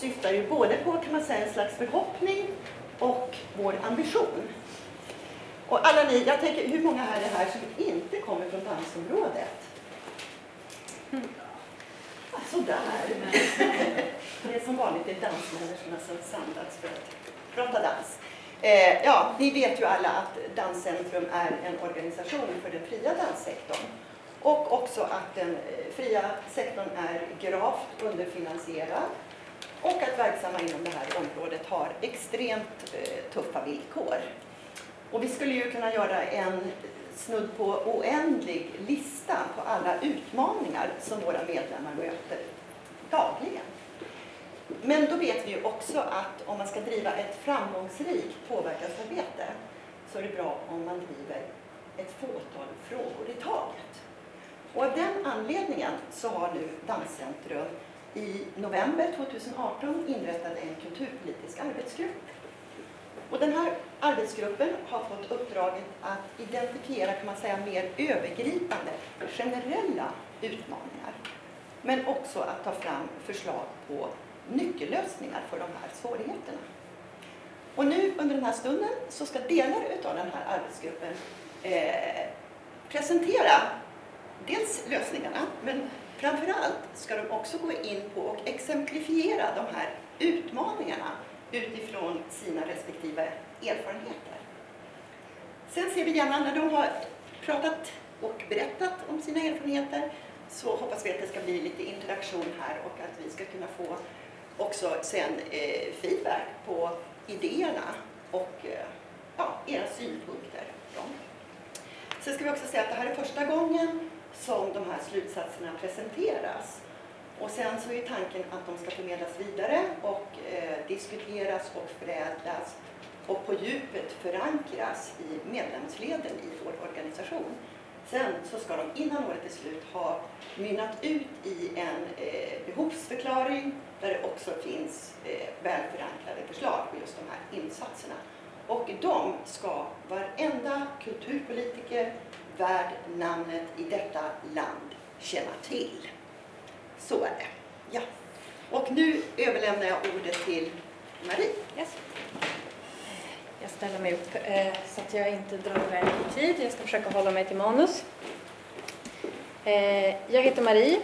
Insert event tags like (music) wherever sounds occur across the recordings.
syftar ju både på kan man säga en slags förhoppning och vår ambition. Och alla ni, jag tänker hur många här är här som inte kommer från dansområdet? Mm. Sådär. Det är som vanligt det är dansmänniskorna som samlats för att prata dans. Eh, ja, ni vet ju alla att Danscentrum är en organisation för den fria danssektorn. Och också att den eh, fria sektorn är gravt underfinansierad och att verksamma inom det här området har extremt eh, tuffa villkor. Och vi skulle ju kunna göra en snudd på oändlig lista på alla utmaningar som våra medlemmar möter dagligen. Men då vet vi ju också att om man ska driva ett framgångsrikt påverkansarbete så är det bra om man driver ett fåtal frågor i taget. Och av den anledningen så har nu Danscentrum i november 2018 inrättade en kulturpolitisk arbetsgrupp. Och den här arbetsgruppen har fått uppdraget att identifiera kan man säga, mer övergripande, generella utmaningar. Men också att ta fram förslag på nyckellösningar för de här svårigheterna. Och nu under den här stunden så ska delar av den här arbetsgruppen eh, presentera dels lösningarna, men framförallt ska de också gå in på och exemplifiera de här utmaningarna utifrån sina respektive erfarenheter. Sen ser vi gärna när de har pratat och berättat om sina erfarenheter så hoppas vi att det ska bli lite interaktion här och att vi ska kunna få också sen eh, feedback på idéerna och eh, ja, era synpunkter. Sen ska vi också säga att det här är första gången som de här slutsatserna presenteras. Och sen så är tanken att de ska förmedlas vidare och eh, diskuteras och förädlas och på djupet förankras i medlemsleden i vår organisation. Sen så ska de innan året är slut ha mynnat ut i en eh, behovsförklaring där det också finns eh, väl förankrade förslag på just de här insatserna. Och de ska varenda kulturpolitiker värd namnet i detta land känna till. Så är det. Ja. Och nu överlämnar jag ordet till Marie. Yes. Jag ställer mig upp eh, så att jag inte drar iväg i tid. Jag ska försöka hålla mig till manus. Eh, jag heter Marie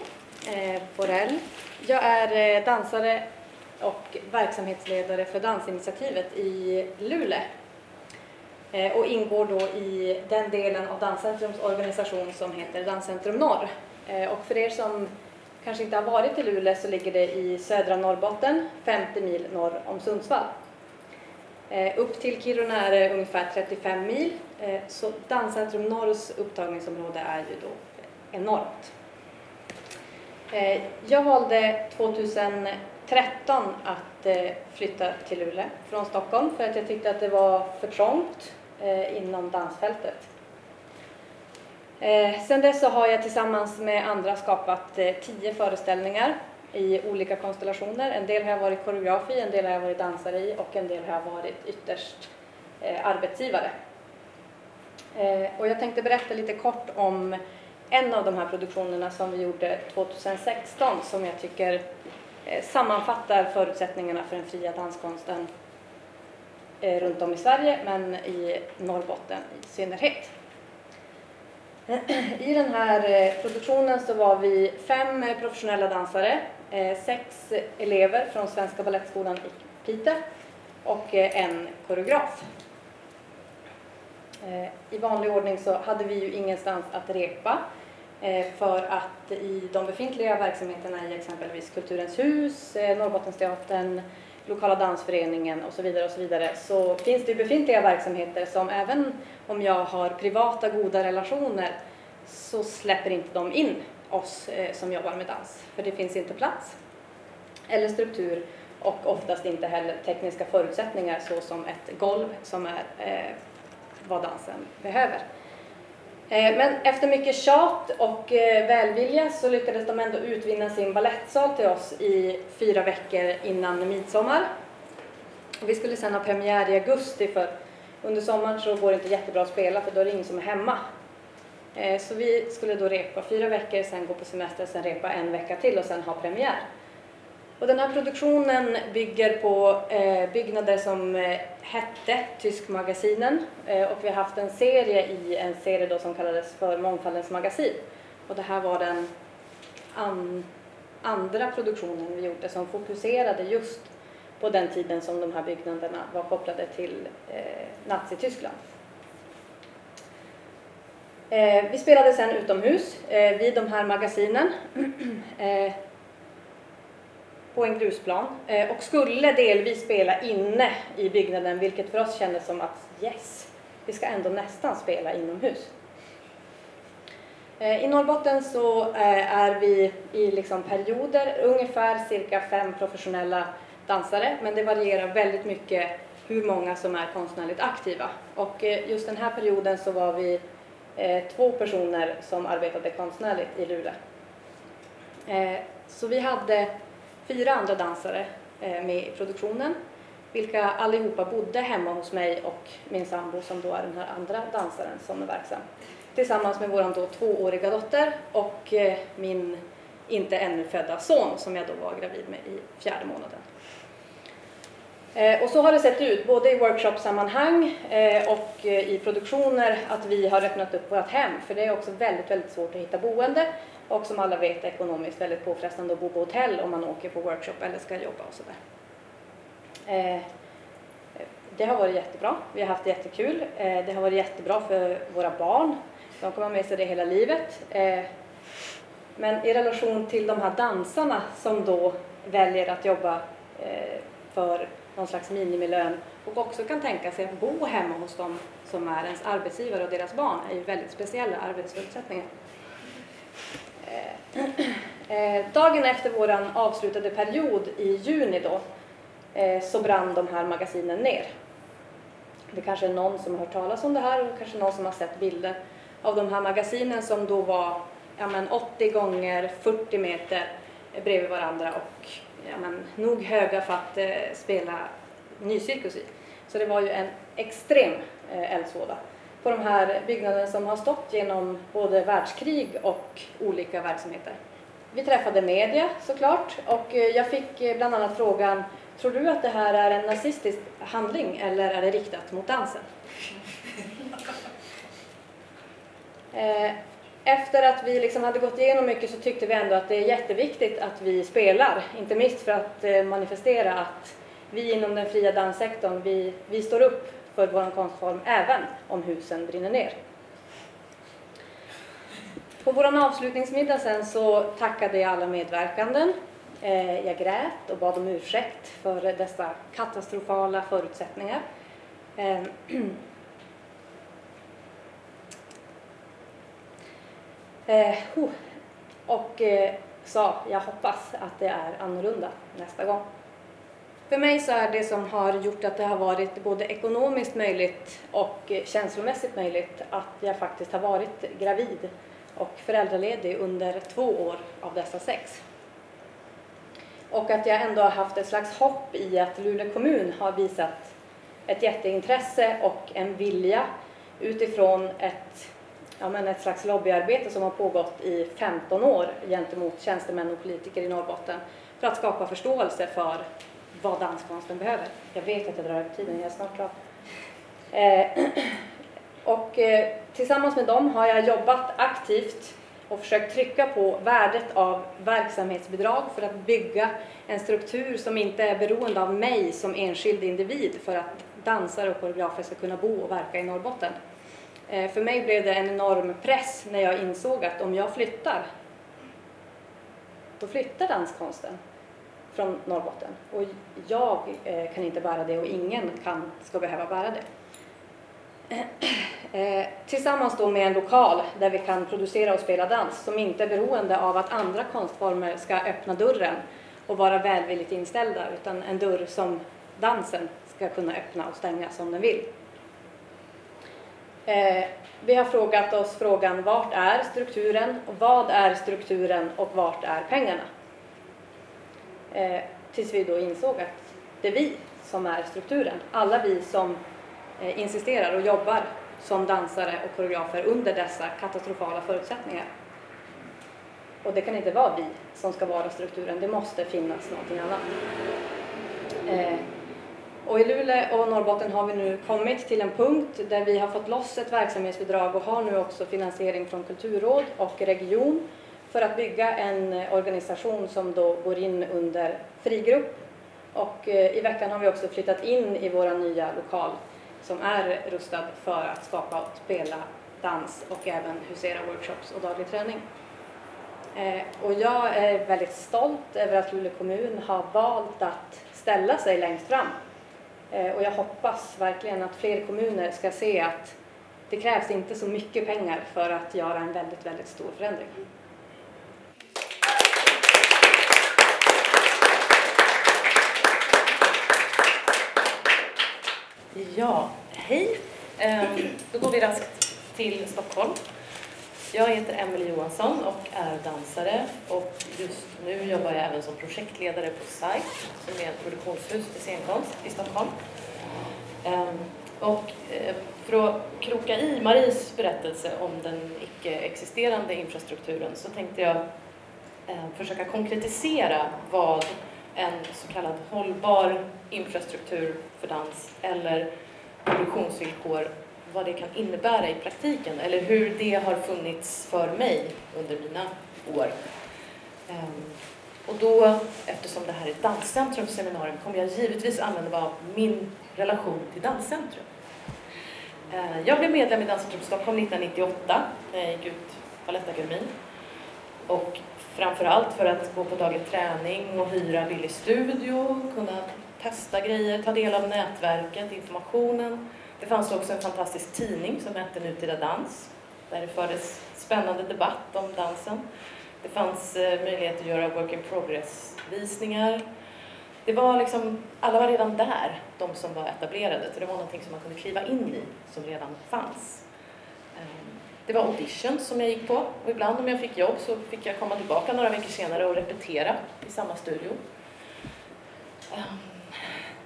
eh, Borell. Jag är eh, dansare och verksamhetsledare för Dansinitiativet i Luleå Eh, och ingår då i den delen av Danscentrums organisation som heter Danscentrum Norr. Eh, och för er som kanske inte har varit i Luleå så ligger det i södra Norrbotten, 50 mil norr om Sundsvall. Eh, upp till Kiruna är det ungefär 35 mil, så Danscentrum Norrs upptagningsområde är ju då enormt. Jag valde 2013 att flytta till Luleå från Stockholm för att jag tyckte att det var för trångt Eh, inom dansfältet. Eh, sen dess så har jag tillsammans med andra skapat eh, tio föreställningar i olika konstellationer. En del har jag varit koreograf i, en del har jag varit dansare i och en del har jag varit ytterst arbetsgivare. Och jag tänkte berätta lite kort om en av de här produktionerna som vi gjorde 2016 som jag tycker sammanfattar förutsättningarna för den fria danskonsten Eh, runt om i Sverige men i Norrbotten i synnerhet. (clears throat) I den här eh, produktionen så var vi fem eh, professionella dansare sex elever från Svenska Balettskolan i Piteå och en koreograf. I vanlig ordning så hade vi ju ingenstans att repa för att i de befintliga verksamheterna i exempelvis Kulturens hus, Norrbottensteatern, lokala dansföreningen och så vidare och så vidare så finns det ju befintliga verksamheter som även om jag har privata goda relationer så släpper inte de in oss eh, som jobbar med dans, för det finns inte plats eller struktur och oftast inte heller tekniska förutsättningar såsom ett golv som är eh, vad dansen behöver. Eh, men efter mycket tjat och eh, välvilja så lyckades de ändå utvinna sin ballettsal till oss i fyra veckor innan midsommar. Vi skulle sedan ha premiär i augusti för under sommaren så går det inte jättebra att spela för då är det ingen som är hemma. Eh, så vi skulle då repa fyra veckor, sen gå på semester, sen repa en vecka till och sen ha premiär. Och den här produktionen bygger på eh, byggnader som eh, hette Tyskmagasinen eh, och vi har haft en serie i en serie då som kallades för Mångfaldens magasin. Och det här var den an, andra produktionen vi gjorde som fokuserade just på den tiden som de här byggnaderna var kopplade till eh, Nazityskland. Eh, vi spelade sen utomhus eh, vid de här magasinen (clears throat) eh, på en grusplan eh, och skulle delvis spela inne i byggnaden vilket för oss kändes som att yes, vi ska ändå nästan spela inomhus. Eh, I Norrbotten så eh, är vi i liksom perioder ungefär cirka fem professionella dansare men det varierar väldigt mycket hur många som är konstnärligt aktiva. Och just den här perioden så var vi två personer som arbetade konstnärligt i Luleå. Så vi hade fyra andra dansare eh, med i produktionen vilka allihopa bodde hemma hos mig och min sambo som då är den här andra dansaren som är verksam. Tillsammans med vår då tvååriga dotter och eh, min inte ännu födda son som jag då var gravid med i fjärde månaden. Eh, och så har det sett ut, både i workshopsammanhang och i produktioner, att vi har öppnat upp vårt hem. För det är också väldigt, väldigt svårt att hitta boende och som alla vet är ekonomiskt väldigt påfrestande att bo på hotell om man åker på workshop eller ska jobba och sådär. Eh, det har varit jättebra. Vi har haft jättekul. Eh, det har varit jättebra för våra barn. De kommer med sig det hela livet. Eh, men i relation till de här dansarna som då väljer att jobba eh, för någon slags minimilön och också kan tänka sig att bo hemma hos dem som är ens arbetsgivare och deras barn är ju väldigt speciella arbetsförutsättningar. Eh, dagen efter vår avslutade period i juni då eh, så brann de här magasinen ner. Det kanske är någon som har hört talas om det här och kanske någon som har sett bilder av de här magasinen som då var ja, men 80 gånger 40 meter bredvid varandra och ja, men, nog höga för att eh, spela nycirkus i. Så det var ju en extrem eh, eldsvåda på de här byggnaderna som har stått genom både världskrig och olika verksamheter. Vi träffade media såklart och eh, jag fick eh, bland annat frågan Tror du att det här är en nazistisk handling eller är det riktat mot dansen? (laughs) Eh, efter att vi liksom hade gått igenom mycket så tyckte vi ändå att det är jätteviktigt att vi spelar, inte minst för att manifestera att vi inom den fria danssektorn, vi, vi står upp för vår konstform även om husen brinner ner. På vår avslutningsmiddag sen så tackade jag alla medverkande. Eh, jag grät och bad om ursäkt för dessa katastrofala förutsättningar. Eh, (clears throat) eh, och sa jag hoppas att det är annorlunda nästa gång. För mig så är det som har gjort att det har varit både ekonomiskt möjligt och eh, känslomässigt möjligt att jag faktiskt har varit gravid och föräldraledig under två år av dessa sex. Och att jag ändå har haft ett slags hopp i att Luleå kommun har visat ett jätteintresse och en vilja utifrån ett, ja men ett slags lobbyarbete som har pågått i 15 år gentemot tjänstemän och politiker i Norrbotten för att skapa förståelse för vad danskonsten behöver. Jag vet att jag drar över tiden, jag är snart klar. Eh, (clears throat) och eh, tillsammans med dem har jag jobbat aktivt och försökt trycka på värdet av verksamhetsbidrag för att bygga en struktur som inte är beroende av mig som enskild individ för att dansare och koreografer ska kunna bo och verka i Norrbotten. Eh, för mig blev det en enorm press när jag insåg att om jag flyttar, då flyttar danskonsten från Norrbotten. Och jag eh, kan inte bära det och ingen kan, ska behöva bära det. Eh, tillsammans då med en lokal där vi kan producera och spela dans som inte är beroende av att andra konstformer ska öppna dörren och vara välvilligt inställda utan en dörr som dansen ska kunna öppna och stänga som den vill. Eh, vi har frågat oss frågan vart är strukturen och vad är strukturen och vart är pengarna? Eh, tills vi då insåg att det är vi som är strukturen. Alla vi som eh, insisterar och jobbar som dansare och koreografer under dessa katastrofala förutsättningar. Och det kan inte vara vi som ska vara strukturen, det måste finnas någonting annat. Eh, och i Luleå och Norrbotten har vi nu kommit till en punkt där vi har fått loss ett verksamhetsbidrag och har nu också finansiering från kulturråd och region för att bygga en organisation som då går in under frigrupp. Och eh, i veckan har vi också flyttat in i vår nya lokal som är rustad för att skapa och spela dans och även husera workshops och daglig träning. Eh, och jag är väldigt stolt över att Luleå kommun har valt att ställa sig längst fram. Eh, och jag hoppas verkligen att fler kommuner ska se att det krävs inte så mycket pengar för att göra en väldigt, väldigt stor förändring. Ja, hej. Ehm, då går vi raskt till Stockholm. Jag heter Emelie Johansson och är dansare och just nu jobbar jag även som projektledare på SAIK som är ett produktionshus för scenkonst i Stockholm. Ehm, och eh, för att kroka i Maries berättelse om den icke-existerande infrastrukturen så tänkte jag eh, försöka konkretisera vad en så kallad hållbar infrastruktur för dans eller produktionsvillkor, vad det kan innebära i praktiken eller hur det har funnits för mig under mina år. Ehm, och då, eftersom det här är ett danscentrum seminarium, kommer jag givetvis använda mig av min relation till Danscentrum. Ehm, jag blev medlem i Danscentrum Stockholm 1998 när jag gick ut Balettakademin. Och framförallt för att gå på daglig träning och hyra billig studio, kunna testa grejer, ta del av nätverket, informationen. Det fanns också en fantastisk tidning som hette Nutida dans, där det fördes spännande debatt om dansen. Det fanns eh, möjlighet att göra work in progress-visningar. Det var liksom, alla var redan där, de som var etablerade, så det var någonting som man kunde kliva in i, som redan fanns. Ehm, det var auditions som jag gick på och ibland om jag fick jobb så fick jag komma tillbaka några veckor senare och repetera i samma studio. Ehm,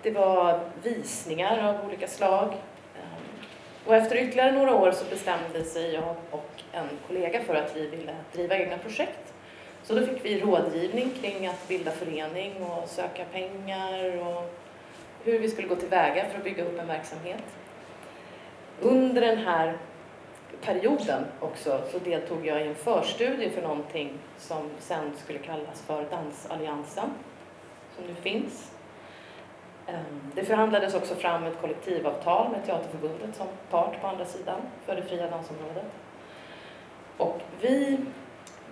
det var visningar av olika slag. Ehm, och efter ytterligare några år så bestämde sig jag och en kollega för att vi ville driva egna projekt. Så då fick vi rådgivning kring att bilda förening och söka pengar och hur vi skulle gå tillväga för att bygga upp en verksamhet. Under den här perioden också så deltog jag i en förstudie för någonting som sen skulle kallas för Dansalliansen, som nu finns. Ehm, det förhandlades också fram ett kollektivavtal med Teaterförbundet som part på andra sidan för det fria dansområdet. Och vi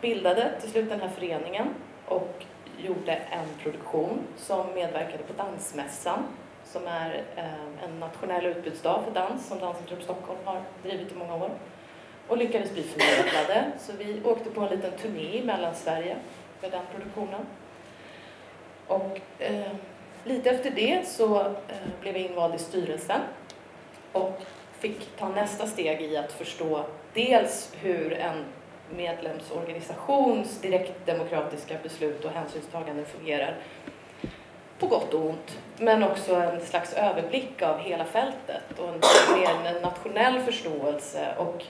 bildade till slut den här föreningen och gjorde en produktion som medverkade på Dansmässan som är ehm, en nationell utbudsdag för dans som Danscentrum Stockholm har drivit i många år och lyckades bli förmedlade. Så vi åkte på en liten turné i Mellansverige med den produktionen. Och eh, lite efter det så eh, blev jag invald i styrelsen och fick ta nästa steg i att förstå dels hur en medlemsorganisations direktdemokratiska beslut och hänsynstagande fungerar på gott och ont, men också en slags överblick av hela fältet och en mer nationell förståelse och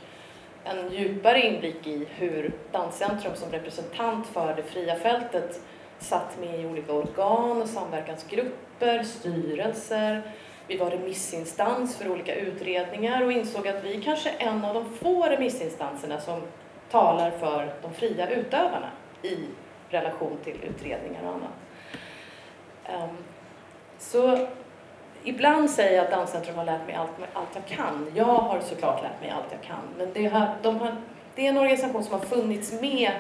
en djupare inblick i hur Danscentrum som representant för det fria fältet satt med i olika organ och samverkansgrupper, styrelser. Vi var remissinstans för olika utredningar och insåg att vi kanske är en av de få remissinstanserna som talar för de fria utövarna i relation till utredningar och annat. Ehm, så ibland säger jag att Danscentrum har lärt mig allt, allt jag kan. Jag har såklart lärt mig allt jag kan. Men det, har, de har, det är en organisation som har funnits med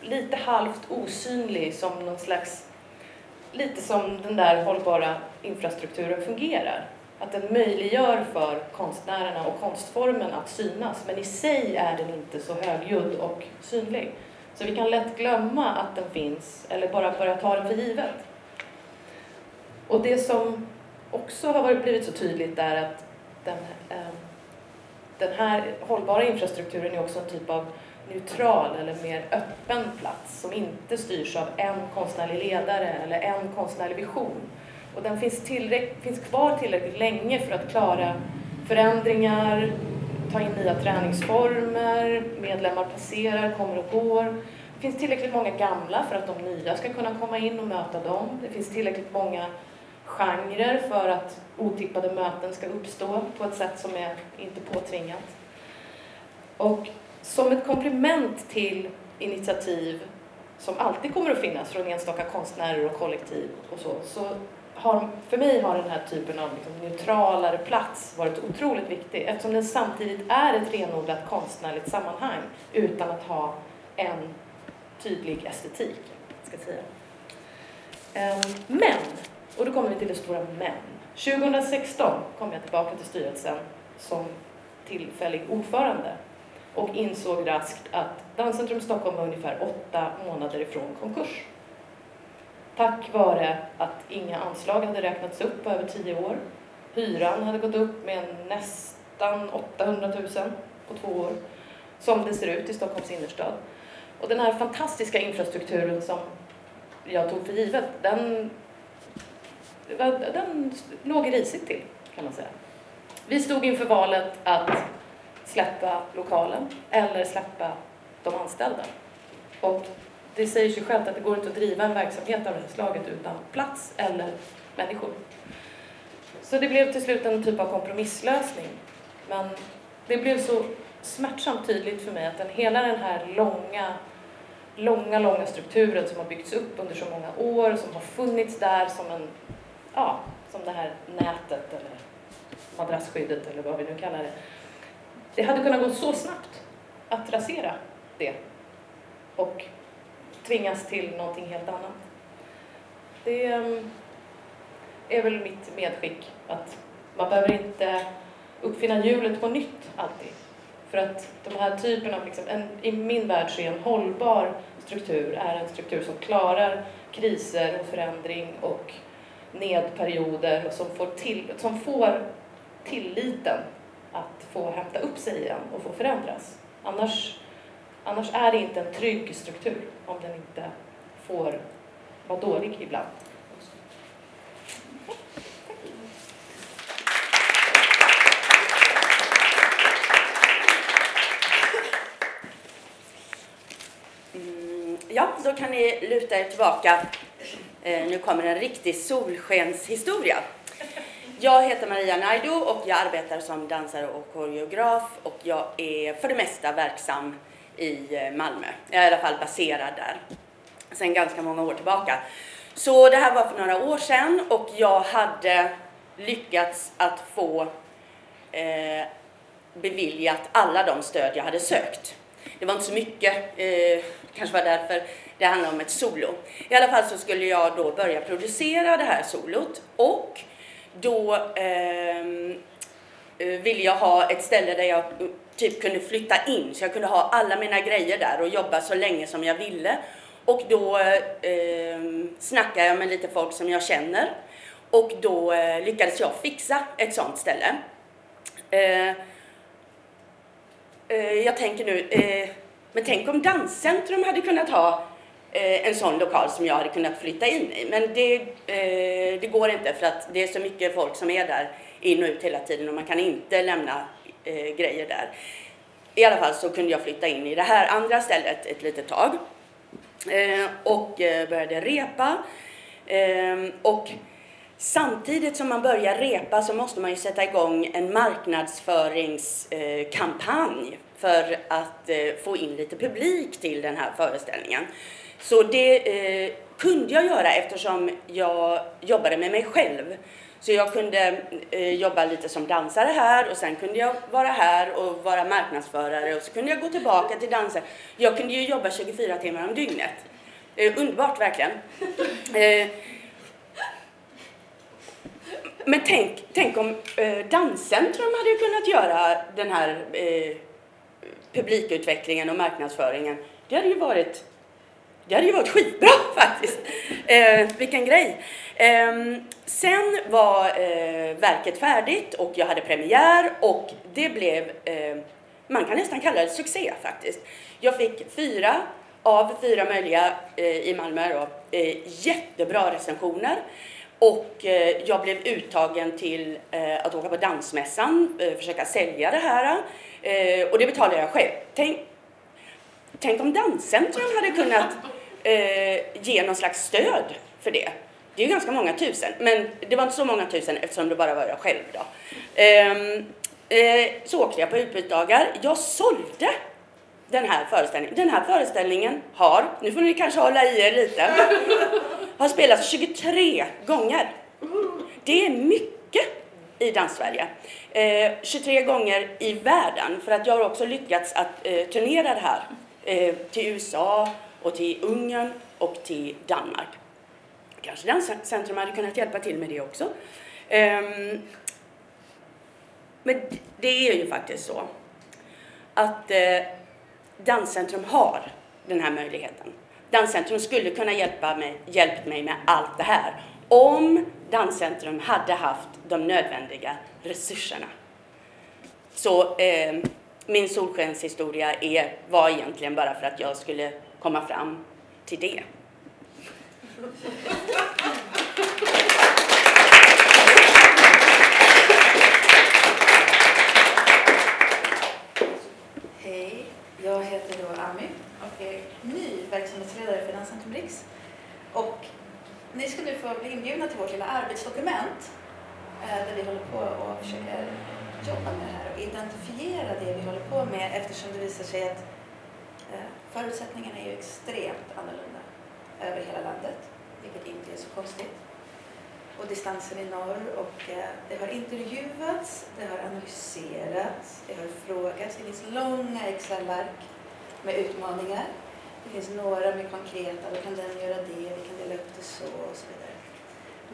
lite halvt osynlig som någon slags, lite som den där hållbara infrastrukturen fungerar. Att den möjliggör för konstnärerna och konstformen att synas, men i sig är den inte så högljudd och synlig. Så vi kan lätt glömma att den finns, eller bara börja ta den för givet. Och det som också har blivit så tydligt är att den, ehm, den här hållbara infrastrukturen är också en typ av neutral eller mer öppen plats som inte styrs av en konstnärlig ledare eller en konstnärlig vision. Och den finns, finns kvar tillräckligt länge för att klara förändringar, ta in nya träningsformer, medlemmar passerar, kommer och går. Det finns tillräckligt många gamla för att de nya ska kunna komma in och möta dem. Det finns tillräckligt många genrer för att otippade möten ska uppstå på ett sätt som är inte påtvingat. Och som ett komplement till initiativ som alltid kommer att finnas från enstaka konstnärer och kollektiv och så, så har, för mig har den här typen av liksom neutralare plats varit otroligt viktig eftersom den samtidigt är ett renodlat konstnärligt sammanhang utan att ha en tydlig estetik. Ska säga. Ehm, men, och då kommer vi till det stora men. 2016 kom jag tillbaka till styrelsen som tillfällig ordförande och insåg raskt att Danscentrum Stockholm var ungefär åtta månader ifrån konkurs. Tack vare att inga anslag hade räknats upp på över tio år. Hyran hade gått upp med nästan 800 000 på två år, som det ser ut i Stockholms innerstad. Och den här fantastiska infrastrukturen som jag tog för givet, den, den låg risigt till, kan man säga. Vi stod inför valet att släppa lokalen eller släppa de anställda. Och det säger sig självt att det går inte att driva en verksamhet av det här slaget utan plats eller människor. Så det blev till slut en typ av kompromisslösning. Men det blev så smärtsamt tydligt för mig att den, hela den här långa, långa, långa strukturen som har byggts upp under så många år, som har funnits där som en, ja, som det här nätet eller madrasskyddet eller vad vi nu kallar det. Det hade kunnat gå så snabbt att rasera det och tvingas till någonting helt annat. Det ehm, är väl mitt medskick att man behöver inte uppfinna hjulet på nytt alltid. För att de här typen av, liksom, en, i min värld så är en hållbar struktur är en struktur som klarar kriser och förändring och nedperioder och som får, till, som får tilliten att få hämta upp sig igen och få förändras. Annars Annars är det inte en trygg struktur om den inte får vara dålig ibland. Mm, ja, då kan ni luta er tillbaka. Eh, nu kommer en riktig solskenshistoria. Jag heter Maria Naidu och jag arbetar som dansare och koreograf och jag är för det mesta verksam i eh, Malmö. Jag är i alla fall baserad där sedan ganska många år tillbaka. Så det här var för några år sedan och jag hade lyckats att få eh, beviljat alla de stöd jag hade sökt. Det var inte så mycket, eh, kanske var därför det handlade om ett solo. I alla fall så skulle jag då börja producera det här solot och då ehm, eh, ville jag ha ett ställe där jag eh, typ kunde flytta in så jag kunde ha alla mina grejer där och jobba så länge som jag ville. Och då eh, snackade jag med lite folk som jag känner och då eh, lyckades jag fixa ett sånt ställe. Eh, eh jag tänker nu, eh, men tänk om Danscentrum hade kunnat ha Eh, en sån lokal som jag hade kunnat flytta in i. Men det, eh, det går inte för att det är så mycket folk som är där in och ut hela tiden och man kan inte lämna eh, grejer där. I alla fall så kunde jag flytta in i det här andra stället ett litet tag eh, och eh, började repa. Och samtidigt som man börjar repa så måste man ju sätta igång en marknadsföringskampanj för att få in lite publik till den här föreställningen. Så det eh, kunde jag göra eftersom jag jobbade med mig själv. Så jag kunde eh, jobba lite som dansare här och sen kunde jag vara här och vara marknadsförare och så kunde jag gå tillbaka till dansen. Jag kunde ju jobba 24 timmar om dygnet. Eh, underbart verkligen. Eh, men tänk, tänk om eh, Danscentrum hade kunnat göra den här eh, publikutvecklingen och marknadsföringen. Det hade ju varit det hade ju varit skitbra (laughs) faktiskt. Eh, vilken grej. Eh, sen var eh, verket färdigt och jag hade premiär och det blev, eh, man kan nästan kalla det succé faktiskt. Jag fick fyra av fyra möjliga eh, i Malmö då, eh, jättebra recensioner och eh, jag blev uttagen till eh, att åka på dansmässan, eh, försöka sälja det här. Eh, och det betalade jag själv. Tänk, tänk om Danscentrum hade kunnat (laughs) eh, ge någon slags stöd för det. Det är ju ganska många tusen, men det var inte så många tusen eftersom det bara var jag själv då. Ehm, eh, så åkte jag på utbytdagar. Jag sålde den här föreställningen. Den här föreställningen har, nu får ni kanske hålla i er lite, har spelats 23 gånger. Det är mycket i Danssverige. Eh, 23 gånger i världen, för att jag har också lyckats att eh, turnera det här eh, till USA och till Ungern och till Danmark. Kanske Danscentrum hade kunnat hjälpa till med det också. Ehm, men det är ju faktiskt så att eh, Danscentrum har den här möjligheten. Danscentrum skulle kunna hjälpa mig, hjälpt mig med allt det här om Danscentrum hade haft de nödvändiga resurserna. Så eh, min solskenshistoria är, var egentligen bara för att jag skulle komma fram till det. Hej, jag heter då Ami och är ny verksamhetsledare för Danscentrum Riks. Och ni ska nu få bli inbjudna till vårt lilla arbetsdokument eh, där vi håller på och försöker jobba med det här och identifiera det vi håller på med eftersom det visar sig att Eh, förutsättningarna är ju extremt annorlunda över hela landet, vilket inte är så konstigt. Och distansen är norr och eh, det har intervjuats, det har analyserats, det har frågats. Det finns långa Excel-ark med utmaningar. Det finns några med konkreta, då kan den göra det, vi kan dela upp det så och så vidare.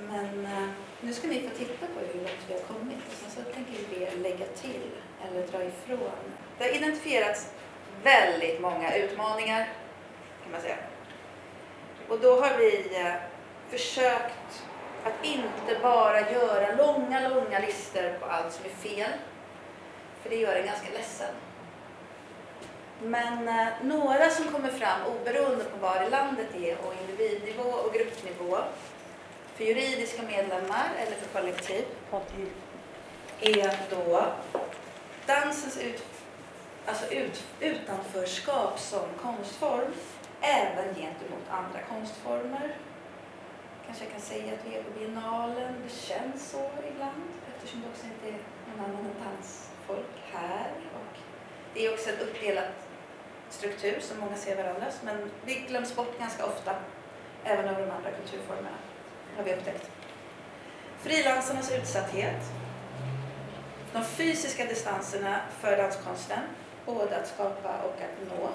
Men eh, nu ska ni få titta på hur långt vi har kommit och sen så tänker vi lägga till eller dra ifrån. Det har identifierats väldigt många utmaningar kan man säga. Och då har vi uh, försökt att inte bara göra långa, långa listor på allt som är fel. För det gör en ganska ledsen. Men eh, några som kommer fram oberoende på var i landet det är och individnivå och gruppnivå för juridiska medlemmar eller för kollektiv är då dansens ut, alltså ut, utanförskap som konstform även gentemot andra konstformer. Kanske jag kan säga att vi är på biennalen, det känns så ibland eftersom det också inte är någon annan än dansfolk här. Och det är också en uppdelad struktur som många ser varandras men det glöms bort ganska ofta även av de andra kulturformerna har vi upptäckt. Frilansarnas utsatthet. De fysiska distanserna för danskonsten, både att skapa och att nå.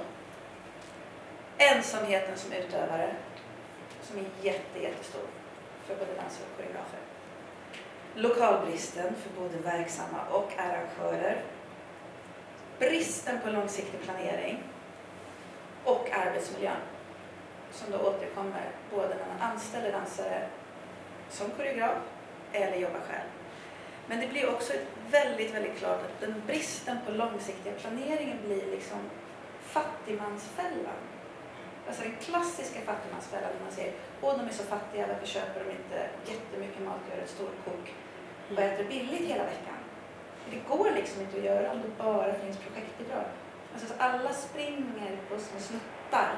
Ensamheten som utövare, som är jätte, jättestor för både dansare och koreografer. Lokalbristen för både verksamma och arrangörer. Bristen på långsiktig planering och arbetsmiljön som då återkommer både när man anställer dansare som koreograf eller jobbar själv. Men det blir också väldigt, väldigt klart att den bristen på långsiktiga planeringen blir liksom fattigmansfällan. Alltså den klassiska fattigmansfällan när man säger åh de är så fattiga, varför köper de inte jättemycket mat, gör ett storkok och äter billigt hela veckan? Det går liksom inte att göra om det bara finns projektbidrag. Alltså, alla springer på små snuttar.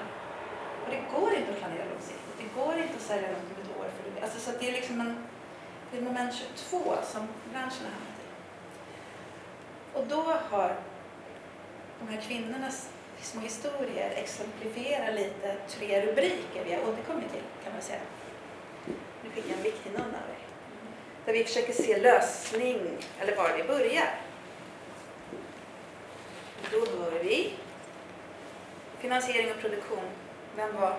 Och det går inte att planera långsiktigt. Det går inte att sälja något om ett år. För det. Alltså, så det är liksom en, det är moment 22 som branschen har hamnat i. Och då har de här kvinnornas små historier exemplifierar lite tre rubriker vi har återkommit till kan man säga. Nu fick jag en viktig någon av er. Där vi försöker se lösning, eller var vi börjar. Då hör vi finansiering och produktion. Vem var?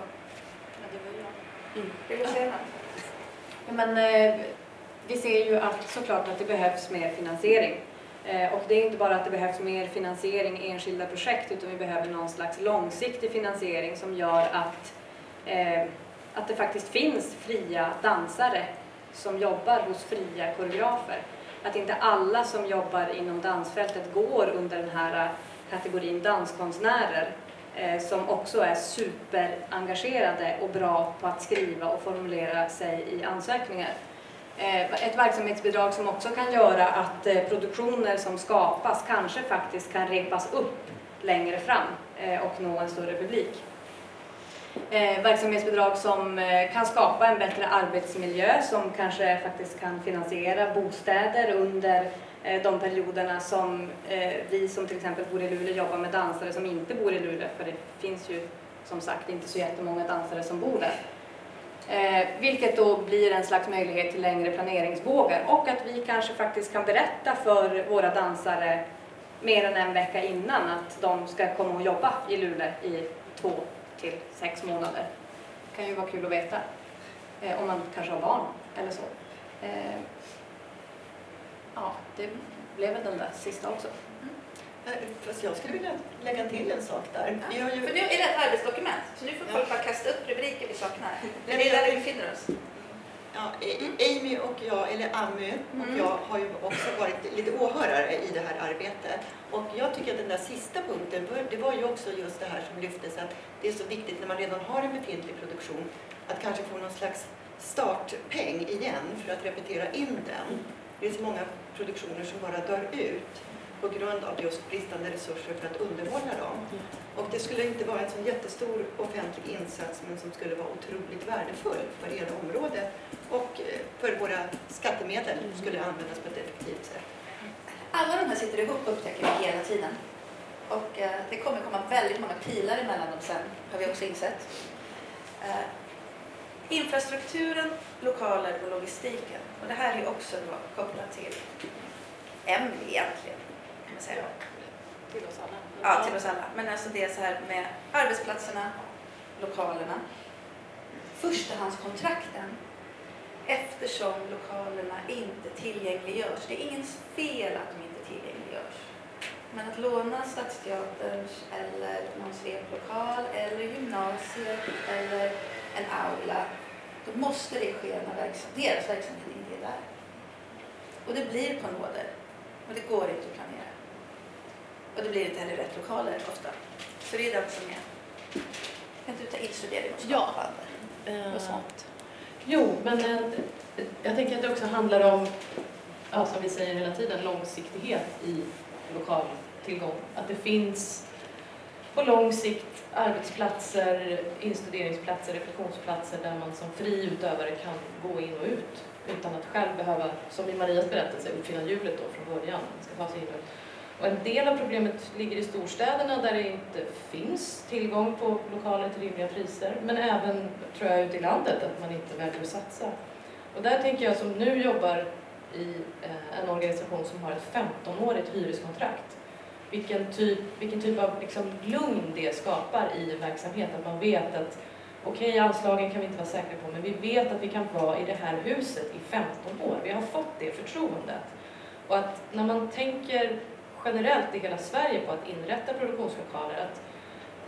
Ja, det var jag. Mm. Vill du säga något? Ja, men, eh, vi ser ju att såklart att det behövs mer finansiering. Eh, och det är inte bara att det behövs mer finansiering i enskilda projekt utan vi behöver någon slags långsiktig finansiering som gör att, eh, att det faktiskt finns fria dansare som jobbar hos fria koreografer. Att inte alla som jobbar inom dansfältet går under den här kategorin danskonstnärer eh, som också är superengagerade och bra på att skriva och formulera sig i ansökningar. Eh, ett verksamhetsbidrag som också kan göra att eh, produktioner som skapas kanske faktiskt kan repas upp längre fram eh, och nå en större publik. Verksamhetsbidrag som kan skapa en bättre arbetsmiljö som kanske faktiskt kan finansiera bostäder under de perioderna som vi som till exempel bor i Luleå jobbar med dansare som inte bor i Luleå för det finns ju som sagt inte så jättemånga dansare som bor där. Eh, vilket då blir en slags möjlighet till längre planeringsvågor och att vi kanske faktiskt kan berätta för våra dansare mer än en vecka innan att de ska komma och jobba i Luleå i två till sex månader. Det kan ju vara kul att veta eh, om man kanske har barn eller så. Eh, ja, det blev väl den där sista också. Eh, Fast jag skulle vilja lägga till en sak där. Har ju, För nu är det ett arbetsdokument, så nu får Ja. folk bara kasta upp rubriker vi saknar. Nej, Det är men där vi befinner oss. ja, A- Amy och jag, eller Amy och Mm. jag har ju också varit lite åhörare i det här arbetet. Och jag tycker att den där sista punkten, det var ju också just det här som lyftes att det är så viktigt när man redan har en befintlig produktion att kanske få någon slags startpeng igen för att repetera in den. Det är så många produktioner som bara dör ut på grund av just bristande resurser för att underhålla dem. Och det skulle inte vara en så jättestor offentlig insats men som skulle vara otroligt värdefull för hela området och eh, för våra skattemedel skulle användas på ett effektivt sätt. Alla de här sitter ihop upptäcker vi hela tiden. Och eh, det kommer komma väldigt många pilar emellan dem sen, har vi också insett. Eh, infrastrukturen, lokaler och logistiken. Och det här är också då kopplat till MV egentligen. Kan man säga. Till oss alla. Ja, till oss alla. Men alltså det är så här med arbetsplatserna, lokalerna, förstahandskontrakten eftersom lokalerna inte tillgängliggörs. Det är ingens fel att de inte tillgängliggörs. Men att låna Stadsteaterns eller någon sveplokal eller gymnasiet eller en aula, då måste det ske när verksam, deras verksamhet inte är där. Och det blir på nåder. Och det går inte att planera. Och det blir inte heller rätt lokaler ofta. Så det är den som är... Kan du ta instudering och Ja. skapande Eh, och sånt? Jo, men eh, jag tänker att det också handlar om, ja, som vi säger hela tiden, långsiktighet i lokal tillgång. Att det finns på lång sikt arbetsplatser, instuderingsplatser, repetitionsplatser där man som fri utövare kan gå in och ut utan att själv behöva, som i Marias berättelse, uppfinna hjulet då från början. Man ska ta sig in och ut. Och en del av problemet ligger i storstäderna där det inte finns tillgång på lokaler till rimliga priser. Men även, tror jag, ute i landet att man inte väljer att satsa. Och där tänker jag som nu jobbar i eh, en organisation som har ett 15-årigt hyreskontrakt. Vilken typ, vilken typ av liksom, lugn det skapar i verksamhet. Att man vet att okej, anslagen kan vi inte vara säkra på, men vi vet att vi kan vara i det här huset i 15 år. Vi har fått det förtroendet. Och att när man tänker generellt i hela Sverige på att inrätta produktionslokaler, att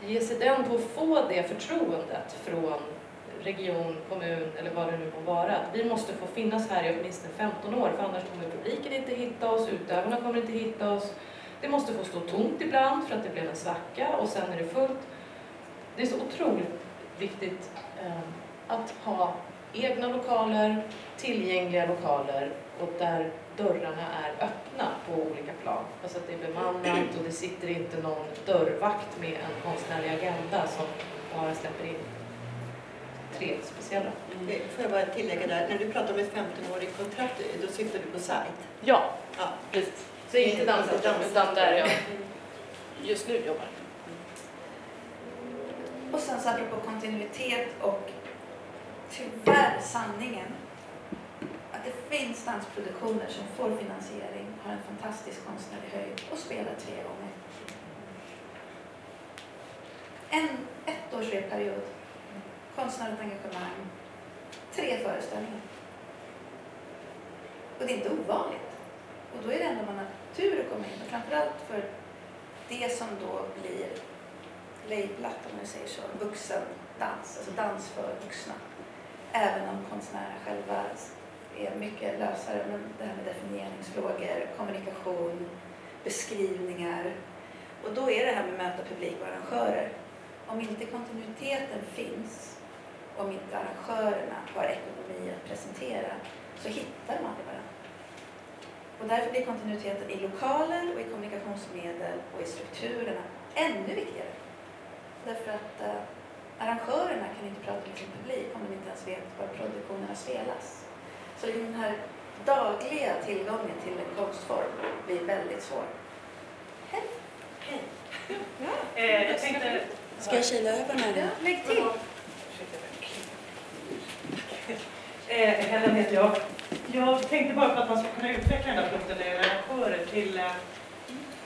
ge sig den på att få det förtroendet från region, kommun eller vad det nu må vara. Att vi måste få finnas här i åtminstone 15 år, för annars kommer publiken inte hitta oss, utövarna kommer inte hitta oss. Det måste få stå tomt ibland för att det blev en svacka och sen är det fullt. Det är så otroligt viktigt eh, att ha egna lokaler, tillgängliga lokaler och där dörrarna är öppna på olika plan. Alltså att det är bemannat och det sitter inte någon dörrvakt med en konstnärlig agenda som bara släpper in tre speciella. Eh, Får jag bara tillägga där, när du pratar om ett 15-årigt kontrakt, då syftar du på sajt. Ja, Ja. precis. Så inte danscentrum, utan där jag just nu jobbar. Och sen så apropå kontinuitet och tyvärr sanningen att det finns dansproduktioner som får finansiering, har en fantastisk konstnärlig höjd och spelar tre gånger. En ettårsreperiod, konstnärligt engagemang, tre föreställningar. Och det är inte ovanligt. Och då är det ändå man har tur att komma in och framförallt för det som då blir lablat, om man säger så, vuxendans, alltså dans för vuxna. Även om konstnärerna själva är mycket lösare, men det här med definieringsfrågor, kommunikation, beskrivningar. Och då är det här med att möta publik och arrangörer. Om inte kontinuiteten finns, om inte arrangörerna har ekonomi att presentera, så hittar de aldrig varandra. Och därför blir kontinuiteten i lokaler och i kommunikationsmedel och i strukturerna ännu viktigare. Därför att eh, arrangörerna kan inte prata med sin publik om de inte ens vet var produktionerna spelas. Så liksom den här dagliga tillgången till en konstform blir väldigt svår. Hej! Hej. Eh, jag tänkte... Ska jag kila över den här? Lägg till! Eh, Helen heter jag. Jag tänkte bara på att man ska kunna utveckla den där punkten när arrangörer till... Eh,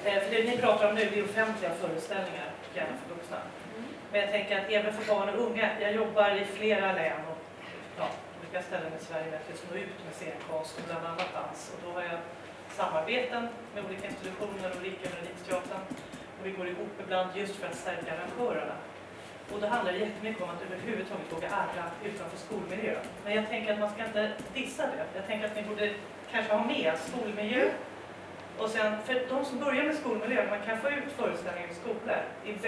eh, för det ni pratar om nu är offentliga föreställningar, gärna för vuxna. Men jag tänker att även för barn och unga, jag jobbar i flera län och ja, olika ställen i Sverige för att nå ut med scenkonst och bland annat dans. Och då har jag samarbeten med olika institutioner och lika med Riksteatern. Och vi går ihop ibland just för att stärka arrangörerna. Och då handlar det jättemycket om att överhuvudtaget våga arra utanför skolmiljö. Men jag tänker att man ska inte dissa det. Jag tänker att ni borde kanske ha med skolmiljö. Och sen, för de som börjar med skolmiljö, man kan få ut föreställningar i skolor.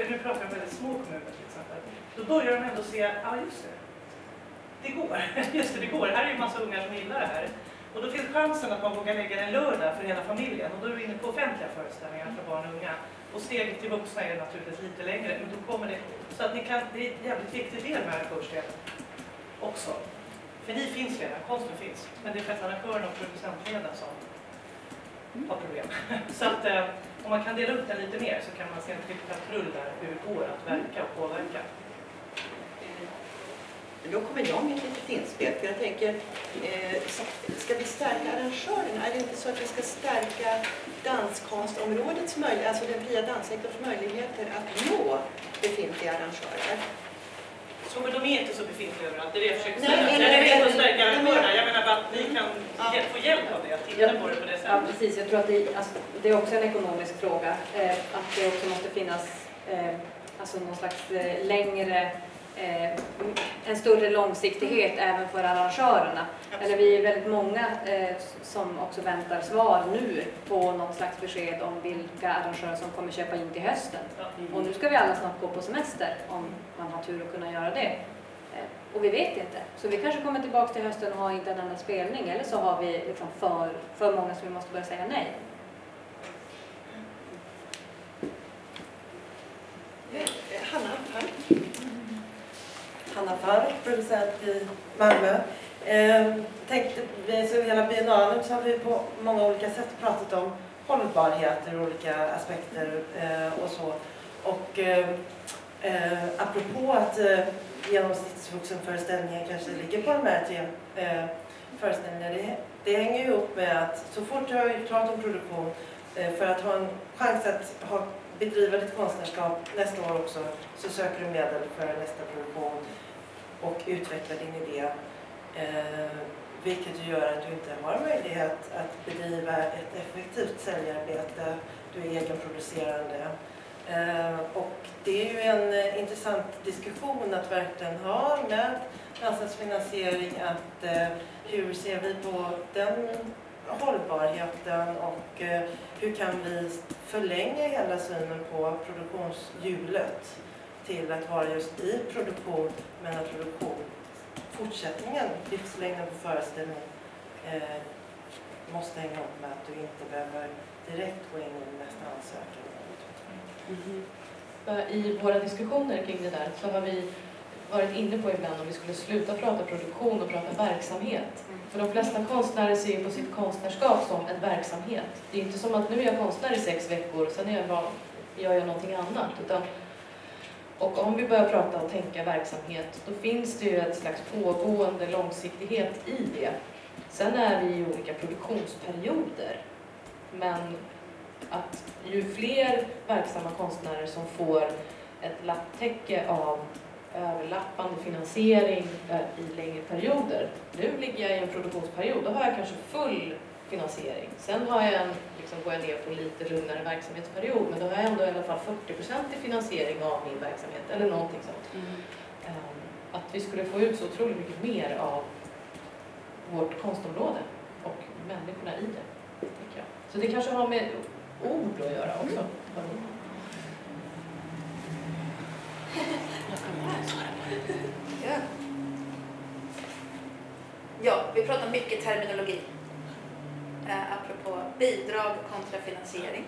Nu pratar jag om väldigt små kommuner till exempel. Då börjar de ändå se, ja just det, det går. (laughs) Just det, det går. Här är ju en massa ungar som gillar det här. Och då finns chansen att man vågar lägga en lördag för hela familjen. Och då är vi inne på offentliga föreställningar för barn och unga. Och steget till vuxna är naturligtvis lite längre. Men då kommer det, så att ni kan, det är en jävligt viktig del med arrangörsdelen också. För ni finns redan, konsten finns. Men det är främst arrangörerna och producentleden som har problem. (laughs) Så att eh, om man kan dela upp den lite mer så kan man se en patrull där hur det går att verka och påverka. Då kommer jag med ett litet inspel. För jag tänker, eh, ska vi stärka arrangörerna? Är det inte så att vi ska stärka danskonstområdets möjligheter, alltså den fria danssektorns möjligheter att nå befintliga arrangörer? Så men de är inte så befintliga överallt, det är det jag försöker Nej, säga. men- Jag är inte att stärka men- arrangörerna, jag menar bara att ni kan Ja. få hjälp av det, att titta på det på det Ja, sättet. precis. Jag tror att det, alltså, det är också en ekonomisk fråga. Eh, att det också måste finnas eh, alltså någon slags eh, längre, eh, en större långsiktighet även för arrangörerna. Eller vi är väldigt många eh, som också väntar svar nu på något slags besked om vilka arrangörer som kommer köpa in till hösten. Ja. Och nu ska vi alla snart gå på semester om man har tur att kunna göra det. Eh, Och vi vet inte. Så vi kanske kommer tillbaka till hösten och har inte en enda spelning. Eller så har vi liksom för, för många som vi måste börja säga nej. Eh, Hanna, här park, producent i Malmö. Eh, tänkte, vi- så hela biennalen så har vi på många olika sätt pratat om hållbarhet ur olika aspekter eh, och så. Och eh, eh, apropå att eh, genomsnittsvuxenföreställningen kanske ligger på de här tre eh, föreställningarna. Det, det hänger ju ihop med att så fort du har gjort klart en produktion eh, för att ha en chans att ha, bedriva ditt konstnärskap nästa år också så söker du medel för nästa produktion och utveckla din idé. Eh, vilket gör att du inte har möjlighet att bedriva ett effektivt säljarbete. Du är egenproducerande. Eh, och det är ju en eh, intressant diskussion att verkligen ha med dansens finansiering. Att, eh, hur ser vi på den hållbarheten och eh, hur kan vi förlänga hela synen på produktionshjulet till att vara just i produktion men att produktion, fortsättningen, livslängden på föreställningen eh, måste hänga ihop med att du inte behöver direkt gå in i nästa ansökan. I våra diskussioner kring det där så har vi varit inne på ibland om vi skulle sluta prata produktion och prata verksamhet. För de flesta konstnärer ser ju på sitt konstnärskap som en verksamhet. Det är inte som att nu är jag konstnär i sex veckor, sen är jag bara, gör jag någonting annat. Utan, och om vi börjar prata och tänka verksamhet, då finns det ju ett slags pågående långsiktighet i det. Sen är vi i olika produktionsperioder. Men att ju fler verksamma konstnärer som får ett lapptäcke av överlappande finansiering eh, i längre perioder. Nu ligger jag i en produktionsperiod, då har jag kanske full finansiering. Sen har jag en, liksom går jag ner på en lite lugnare verksamhetsperiod, men då har jag ändå i alla fall 40% i finansiering av min verksamhet, eller någonting sånt. Ehm, Att vi skulle få ut så otroligt mycket mer av vårt konstområde och människorna i det, tycker jag. Så det kanske har med ord att göra också. Ja. Ja, vi pratar mycket terminologi. Eh, apropå bidrag kontra finansiering.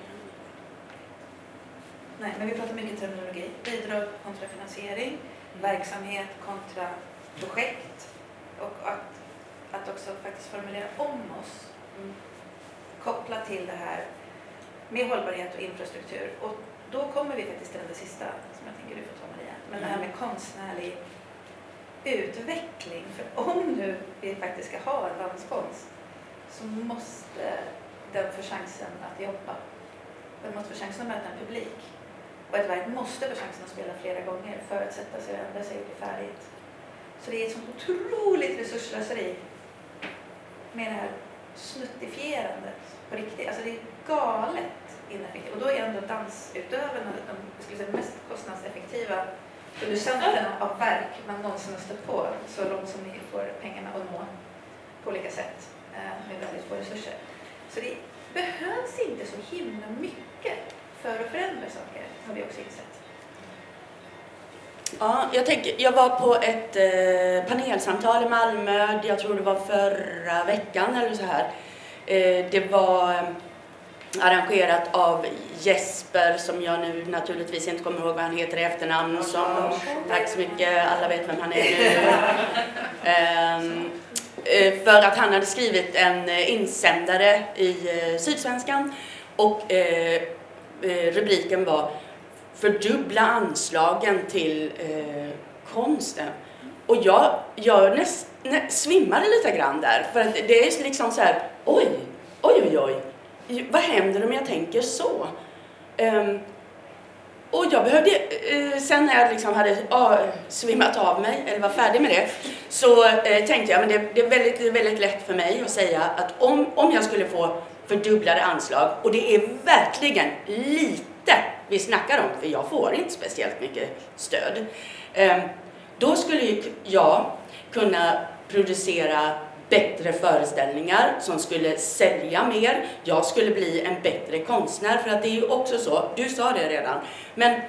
Nej, men vi pratar mycket terminologi. Bidrag kontra finansiering, verksamhet kontra projekt och att, att också faktiskt formulera om oss Mm. kopplat till det här med hållbarhet och infrastruktur. Och då kommer vi faktiskt till det sista som jag tänker du får ta Maria. Men det här med konstnärlig utveckling. För om nu vi faktiskt ska ha en danskonst så måste den få chansen att jobba. Den måste få chansen att möta en publik. Och ett verk måste få chansen att spela flera gånger för att sätta sig och ändra sig och bli färdigt. Så det är ett sånt otroligt resursslöseri med det här snuttifierandet på riktigt. Alltså det är galet ineffektivt. Och då är ändå dansutövarna de jag skulle säga, mest kostnadseffektiva producenterna av verk man någonsin har stött på så långt som ni får pengarna att nå på olika sätt med väldigt få resurser. Så det behövs inte så himla mycket för att förändra saker, har vi också insett. Ja, jag, tänker, jag var på ett eh, panelsamtal i Malmö, jag tror det var förra veckan eller så här. Eh, det var eh, arrangerat av Jesper, som jag nu naturligtvis inte kommer ihåg vad han heter i efternamn. Som, tack så mycket, alla vet vem han är nu. (laughs) Eh, för att han hade skrivit en eh, insändare i eh, Sydsvenskan och rubriken var fördubbla anslagen till konsten. Och jag, jag näst, nä, svimmade lite grann där, för att det är liksom så här, oj, oj, oj, oj, vad händer om jag tänker så? Ehm, och jag behövde, eh, sen när jag liksom hade ah, svimmat av mig, eller var färdig med det, så eh, tänkte jag, men det, det är väldigt, det är väldigt lätt för mig att säga att om, om jag skulle få fördubblade anslag, och det är verkligen lite vi snackar om, för jag får inte speciellt mycket stöd. eh, Då skulle ju jag kunna producera bättre föreställningar som skulle sälja mer. Jag skulle bli en bättre konstnär, för att det är ju också så, du sa det redan, men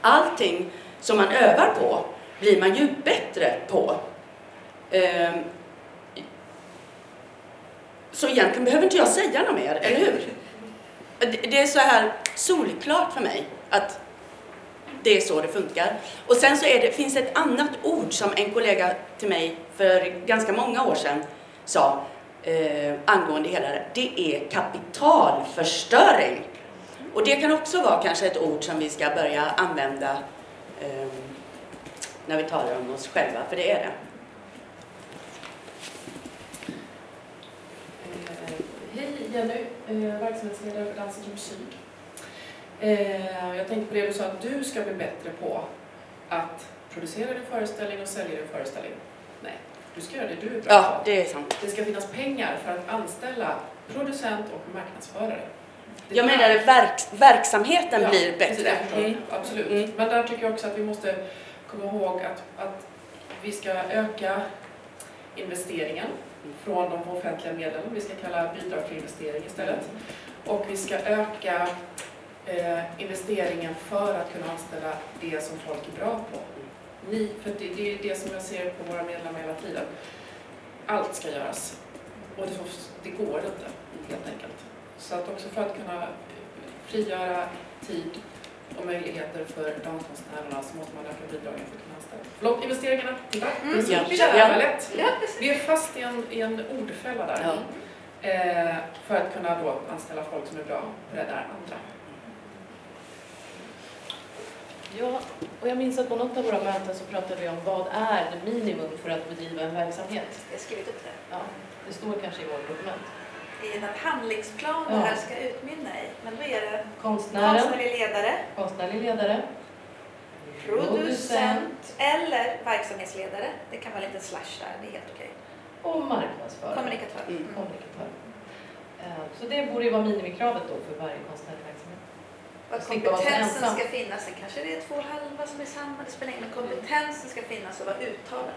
allting som man övar på blir man ju bättre på. Ehm, så egentligen behöver inte jag säga något mer, eller hur? Det- är så här solklart för mig att det är så det funkar. Och sen så är det, finns ett annat ord som en kollega till mig för ganska många år sedan sa eh, angående hela det. Det är kapitalförstöring. Och det kan också vara kanske ett ord som vi ska börja använda eh, när vi talar om oss själva, för det är det. Eh, hej Jenny, eh, verksamhetsledare för Dansen Syd. Eh, jag tänkte på det du sa att du ska bli bättre på att producera din föreställning och sälja din föreställning. Nej, du ska göra det du är Ja, det är sant. Det ska finnas pengar för att anställa producent och marknadsförare. Det Jag menar verk, verksamheten Ja, blir bättre. Mm. Absolut. Mm. Men där tycker jag också att vi måste komma ihåg att, att vi ska öka investeringen från de offentliga medlen. Vi ska kalla bidrag till investering istället. Och vi ska öka eh, investeringen för att kunna anställa det som folk är bra på. Ni, för det, det är det som jag ser på våra medlemmar hela tiden. Allt ska göras. Och det, får, det går inte, helt enkelt. Så att också för att kunna frigöra tid och möjligheter för danskonstnärerna så måste man öka bidragen för att kunna anställa. Förlåt, investeringarna. Mm. det är så jävla lätt. Vi är fast i en, i en ordfälla där. Ja. Eh, för att kunna då anställa folk som är bra och räddar andra. Ja, och jag minns att på något av våra möten så pratade vi om vad är det minimum för att bedriva en verksamhet. Jag har skrivit upp det. Ja, det står kanske i vårt dokument. I den handlingsplan det Ja. här ska utmynna i. Men då är det Konstnären, konstnärlig ledare, konstnärlig ledare, producent eller verksamhetsledare. Det kan vara lite slash där, det är helt okej. och marknadsförare. Kommunikatör. Mm. Mm. Kommunikatör. Eh, Så det borde ju vara minimikravet då för varje konstnärlig verksamhet. Att kompetensen ska finnas. Sen kanske det är två halva som är samma, det spelar ingen roll. Men kompetensen ska finnas och vara uttalad.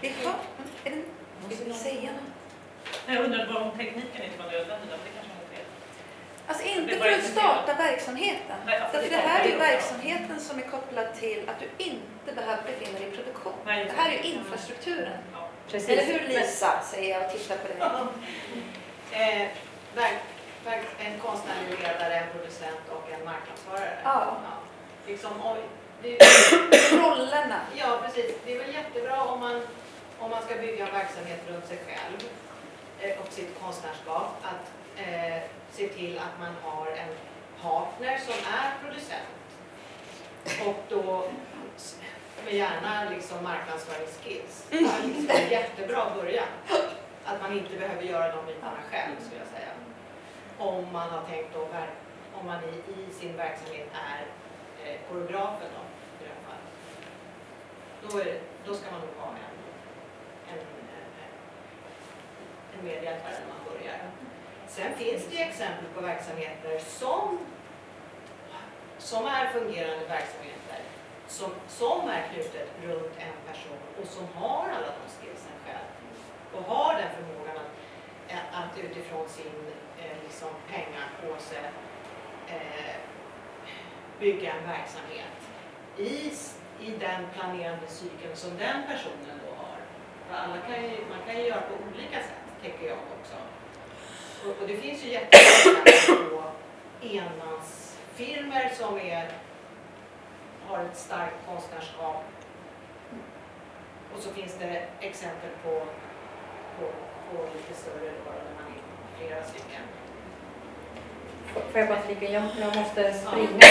Vi har... Är det, vill du säga något? Jag undrade bara om tekniken inte var nödvändig, men det kanske. Alltså inte för att starta verksamheten. Nej, alltså, Därför det det är här är ju verksamheten som är kopplad till att du inte behöver befinna dig i produktion. Det här är ju infrastrukturen. Precis. Eller hur Lisa, säger jag och tittar på dig. En konstnärlig ledare, en producent och en marknadsförare. Ja. Liksom, oj, det, (clears throat) Rollerna. ja, precis. Det är väl jättebra om man, om man ska bygga en verksamhet runt sig själv eh, och sitt konstnärskap, att eh, se till att man har en partner som är producent. Och då med gärna liksom marknadsföringsskills. Det är liksom en jättebra början. Att man inte behöver göra de bitarna själv skulle jag säga. Om man har tänkt då, om man i, i sin verksamhet är eh, koreografen då, i det här fallet. Då, är då ska man nog ha en, en, en, en medhjälpare när man börjar. Sen finns det ju exempel på verksamheter som, som är fungerande verksamheter som, som är knutet runt en person och som har alla de skillsen själv och har den förmågan att, att utifrån sin eh, liksom pengapåse eh, bygga en verksamhet i, i den planerande cykeln som den personen då har. För alla kan ju, man kan ju göra på olika sätt, tänker jag också. Och, och det finns ju jättemånga exempel på enmansfirmer som är, har ett starkt konstnärskap. Och så finns det exempel på, på, på lite större då, flera stycken. Får jag bara flika? Jag, jag måste springa.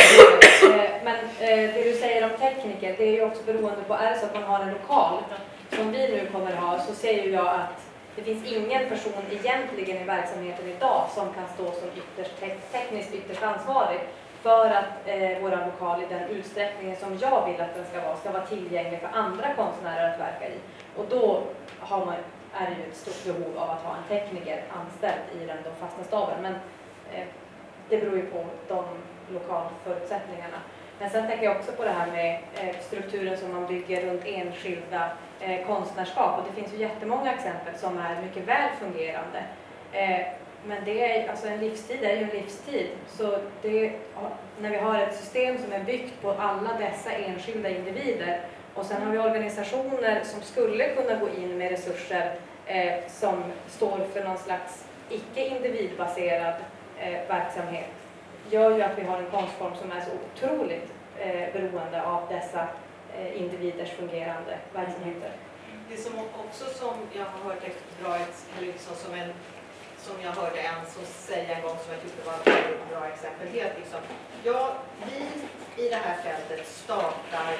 Eh, Men eh, det du säger om tekniker, det är ju också beroende på, är det så att man har en lokal, som vi nu kommer ha, så ser ju jag att det finns ingen person egentligen i verksamheten idag som kan stå som ytterst, te- tekniskt ytterst ansvarig för att eh, våra lokal i den utsträckningen som jag vill att den ska vara, ska vara tillgänglig för andra konstnärer att verka i. Och då har man, är det ju ett stort behov av att ha en tekniker anställd i den då fasta staben. Men eh, det beror ju på de lokalförutsättningarna. Men sen tänker jag också på det här med eh, strukturen som man bygger runt enskilda eh, konstnärskap. Och det finns ju jättemånga exempel som är mycket väl fungerande. Eh, men det är, alltså en livstid är ju en livstid. Så det, när vi har ett system som är byggt på alla dessa enskilda individer och sen har vi organisationer som skulle kunna gå in med resurser eh, som står för någon slags icke individbaserad eh, verksamhet gör ju att vi har en konstform som är så otroligt eh, beroende av dessa eh, individers fungerande verksamheter. Mm. Det som också som jag har hört ett bra, eller liksom som en som jag hörde en som säga en gång som jag tyckte var ett bra exempel. Helt liksom, ja, vi i det här fältet startar,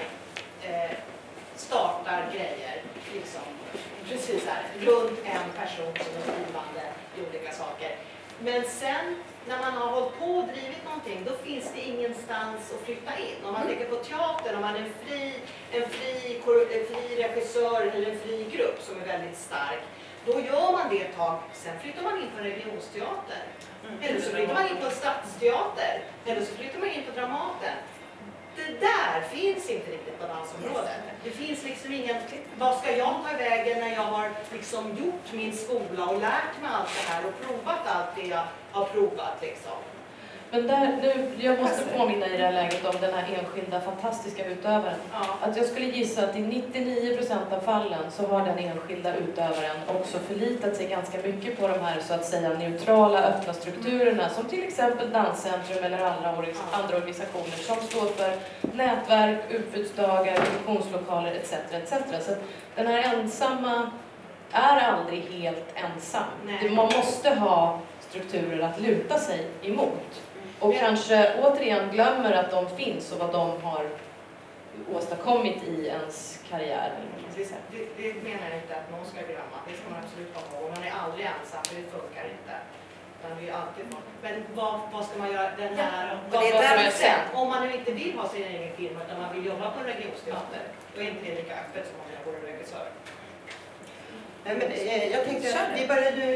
eh, startar grejer, liksom, precis här, runt en person som är drivande i olika saker. Men sen när man har hållit på och drivit någonting, då finns det ingenstans att flytta in. Om man tänker på teatern, om man är en fri, en fri, en fri regissör eller en fri grupp som är väldigt stark, då gör man det ett tag, sen flyttar man in på en regionsteater. Eller så flyttar man in på en stadsteater. Eller så flyttar man in på Dramaten. Det där finns inte riktigt på dansområdet. Det finns liksom ingen, vad ska jag ta vägen när jag har liksom gjort min skola och lärt mig allt det här och provat allt det jag har provat liksom. Men där, nu, jag måste påminna i det här läget om den här enskilda fantastiska utövaren. Ja. Att jag skulle gissa att i 99% av fallen så har den enskilda utövaren också förlitat sig ganska mycket på de här så att säga neutrala öppna strukturerna som till exempel Danscentrum eller andra, andra organisationer som står för nätverk, utbudsdagar, produktionslokaler etc. etc. Så den här ensamma är aldrig helt ensam. Nej. Man måste ha strukturer att luta sig emot. Och kanske återigen glömmer att de finns och vad de har åstadkommit i ens karriär. Det, det, menar jag inte att någon ska glömma. Det ska man absolut komma ihåg. Man är aldrig ensam, för det funkar inte. Utan det är alltid folk. Men vad, vad ska man göra den här... vad, det är vad sen? Om man nu inte vill ha sin egen firma utan man vill jobba på en regionsteater, då är inte det lika öppet som om jag vore regissör. Nej, men, eh, jag tänkte att vi börjar nu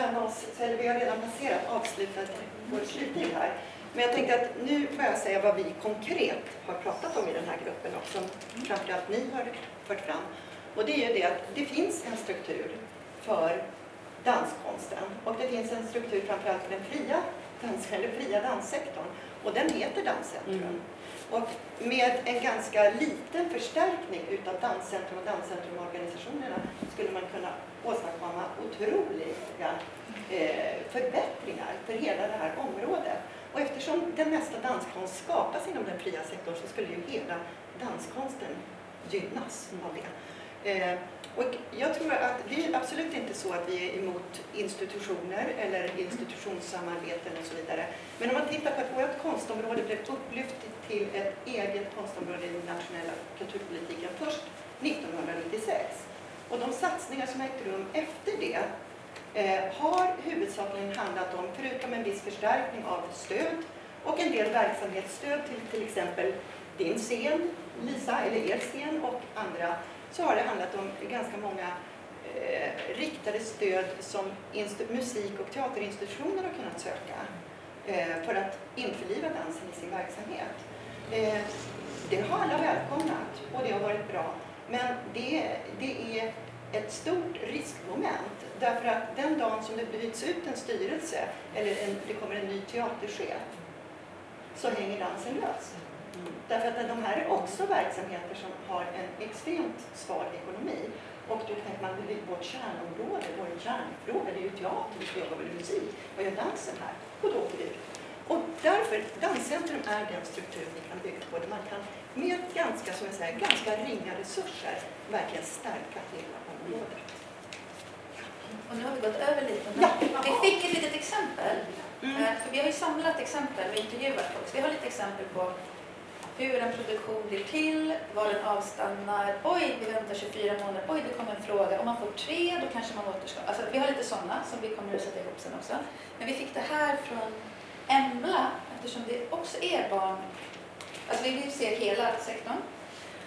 närma oss, eller vi har redan passerat avslutat vår sluttid här. Men jag tänkte att nu börjar jag säga vad vi konkret har pratat om i den här gruppen och som framförallt ni har fört fram. Och det är ju det att det finns en struktur för danskonsten och det finns en struktur framförallt för den fria dans, eller fria danssektorn. Och den heter Danscentrum. Mm. Och med en ganska liten förstärkning utav Danscentrum och Danscentrumorganisationerna skulle man kunna åstadkomma otroliga eh, förbättringar för hela det här området. Och eftersom den mesta danskonst skapas inom den fria sektorn så skulle ju hela danskonsten gynnas av det. Eh, och jag tror att det är absolut inte så att vi är emot institutioner eller institutionssamarbeten och så vidare. Men om man tittar på att vårt konstområde blev upplyft till ett eget konstområde i den nationella kulturpolitiken först 1996. Och de satsningar som ägt rum efter det Eh, har huvudsakligen handlat om, förutom en viss förstärkning av stöd och en del verksamhetsstöd till till exempel din scen, Lisa, eller er scen och andra, så har det handlat om ganska många eh, riktade stöd som musik och teaterinstitutioner har kunnat söka eh, för att införliva dansen i sin verksamhet. Eh, det har alla välkomnat och det har varit bra. Men det, det är ett stort riskmoment därför att den dagen som det byts ut en styrelse eller en, det kommer en ny teaterchef så hänger dansen lös. Därför att de här är också verksamheter som har en extremt svag ekonomi. Och då tänker man, det är vårt kärnområde, vår kärnfråga, det är ju teater, vi ska jobba med musik. Vad gör dansen här? Och då åker vi ut. Och därför, Danscentrum är den struktur vi kan bygga på, där man kan med ganska, som jag säger, ganska ringa resurser verkligen stärka hela. Och nu har vi gått över lite. Men Ja. Vi fick ett litet exempel. Mm. Eh, För vi har ju samlat exempel och intervjuat folk. Så vi har lite exempel på hur en produktion blir till, var den avstannar. Oj, vi väntar 24 månader. Oj, det kommer en fråga. Om man får tre, då kanske man återstår. Alltså, vi har lite sådana som vi kommer att sätta ihop sen också. Men vi fick det här från Embla, eftersom det också är barn. Alltså vi vill se hela sektorn.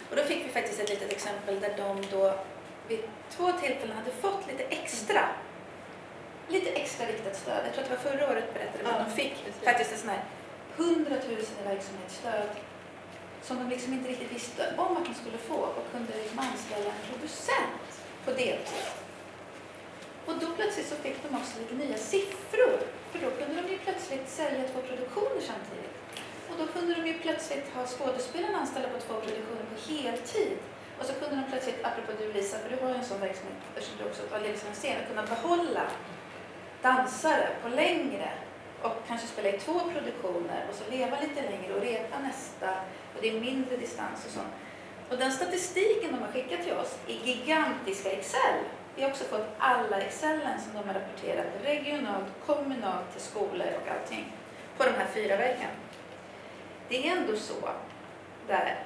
Och då fick vi faktiskt ett litet exempel där de då vid två tillfällen hade fått lite extra lite extra riktat stöd. Jag tror att det var förra året berättade men Ja, de fick precis. faktiskt en sån här 100 000 i verksamhetsstöd som de liksom inte riktigt visste om att de skulle få och kunde liksom anställa en producent på deltid. Och då plötsligt så fick de också lite nya siffror för då kunde de ju plötsligt sälja två produktioner samtidigt. Och då kunde de ju plötsligt ha skådespelarna anställda på två produktioner på heltid. Och så kunde de plötsligt, apropå du Lisa, för du har ju en sån verksamhet eftersom du också var liksom kunna behålla dansare på längre och kanske spela i två produktioner och så leva lite längre och repa nästa och det är mindre distans och sånt. Och den statistiken de har skickat till oss i gigantiska Excel. Vi har också fått alla Excelen som de har rapporterat regionalt, kommunalt till skolor och allting på de här fyra verken. Det är ändå så där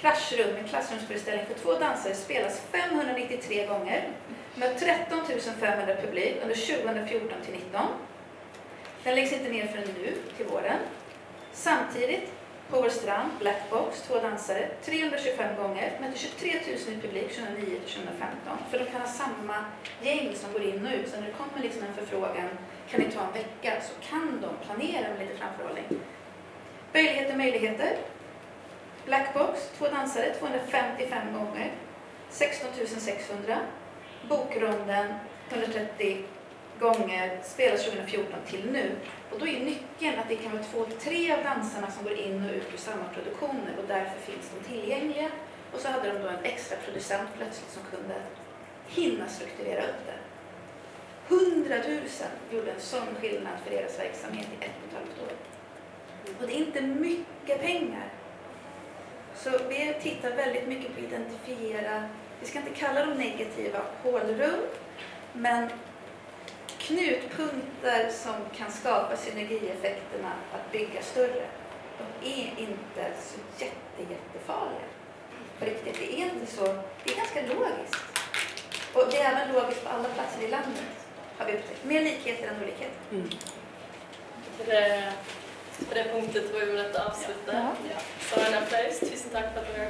Kraschrum, en klassrumsföreställning för två dansare, spelas 593 gånger med 13 500 publik under 2014 till 19. Den läggs inte ner förrän nu, till våren. Samtidigt, på vår strand, Blackbox, två dansare, 325 gånger, med 23 000 i publik 2009 till 2015. För de kan ha samma gäng som går in och ut, så när det kommer liksom en förfrågan, kan ni ta en vecka, så kan de planera med lite framförhållning. Möjligheter, möjligheter. Black Box, två dansare, 255 gånger, 16 600. Bokronden 130 gånger spelas 2014 till nu. Och då är nyckeln att det kan vara två till tre av dansarna som går in och ut ur samma produktioner och därför finns de tillgängliga. Och så hade de då en extra producent plötsligt som kunde hinna strukturera upp det. 100 000 gjorde en sån skillnad för deras verksamhet i ett och ett halvt år. Och det är inte mycket pengar. Så vi tittar väldigt mycket på att identifiera vi ska inte kalla dem negativa hålrum, men knutpunkter som kan skapa synergieffekterna att bygga större. De är inte så jätte, jättefarliga. På riktigt, det är inte så, det är ganska logiskt. Och det är även logiskt på alla platser i landet, har vi upptäckt. Mer likheter än olikheter. För på det punkten tror jag vi att avsluta. Ja. Ja. Så en applåd. Tusen tack för att ni var